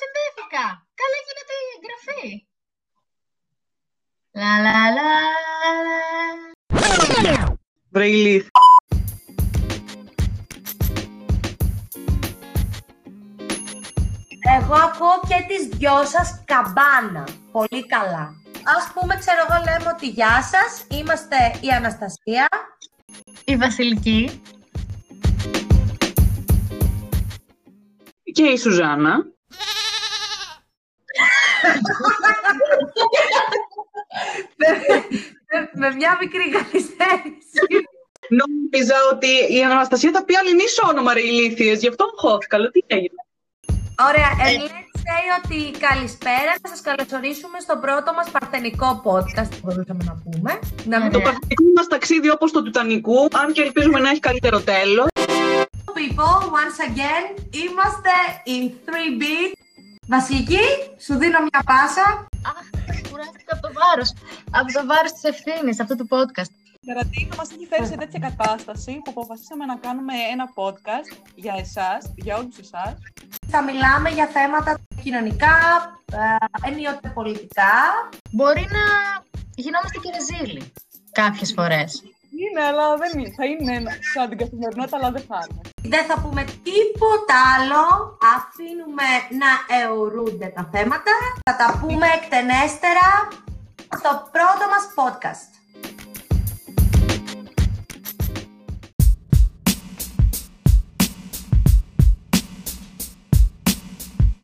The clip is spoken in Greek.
συνδέθηκα. Καλά γίνεται η εγγραφή. Λα λα λα λα. Βρε ηλίθ. Εγώ ακούω και τις δυο σας καμπάνα. Πολύ καλά. Ας πούμε, ξέρω εγώ, λέμε ότι γεια σας, είμαστε η Αναστασία. Η Βασιλική. Και η Σουζάνα. Με μια μικρή καθυστέρηση. Νόμιζα ότι η Αναστασία θα πει αλληνής όνομα ρε ηλίθιες, γι' αυτό χώθηκα, αλλά τι έγινε; Ωραία, ε, let's say ότι καλησπέρα, να σας καλωσορίσουμε στο πρώτο μας παρθενικό podcast, που μπορούσαμε να πούμε. Να μην Το παθητικό μας ταξίδι όπως το Τουτανικού, αν και ελπίζουμε να έχει καλύτερο τέλος. people, once again, είμαστε in 3 beat. Βασιλική, σου δίνω μια πάσα. Βάρος. Από το βάρος της ευθύνης αυτού του podcast. Καρατίνο μας έχει φέρει σε τέτοια κατάσταση που αποφασίσαμε να κάνουμε ένα podcast για εσάς, για όλους εσάς. Θα μιλάμε για θέματα κοινωνικά, ε, ενίοτε πολιτικά. Μπορεί να γινόμαστε και ρεζίλοι κάποιες φορές. Είναι, αλλά δεν είναι. Θα είναι ένα- σαν την καθημερινότητα, αλλά δεν θα είναι. Δεν θα πούμε τίποτα άλλο. Αφήνουμε να αιωρούνται τα θέματα. Θα τα πούμε εκτενέστερα στο πρώτο μας podcast.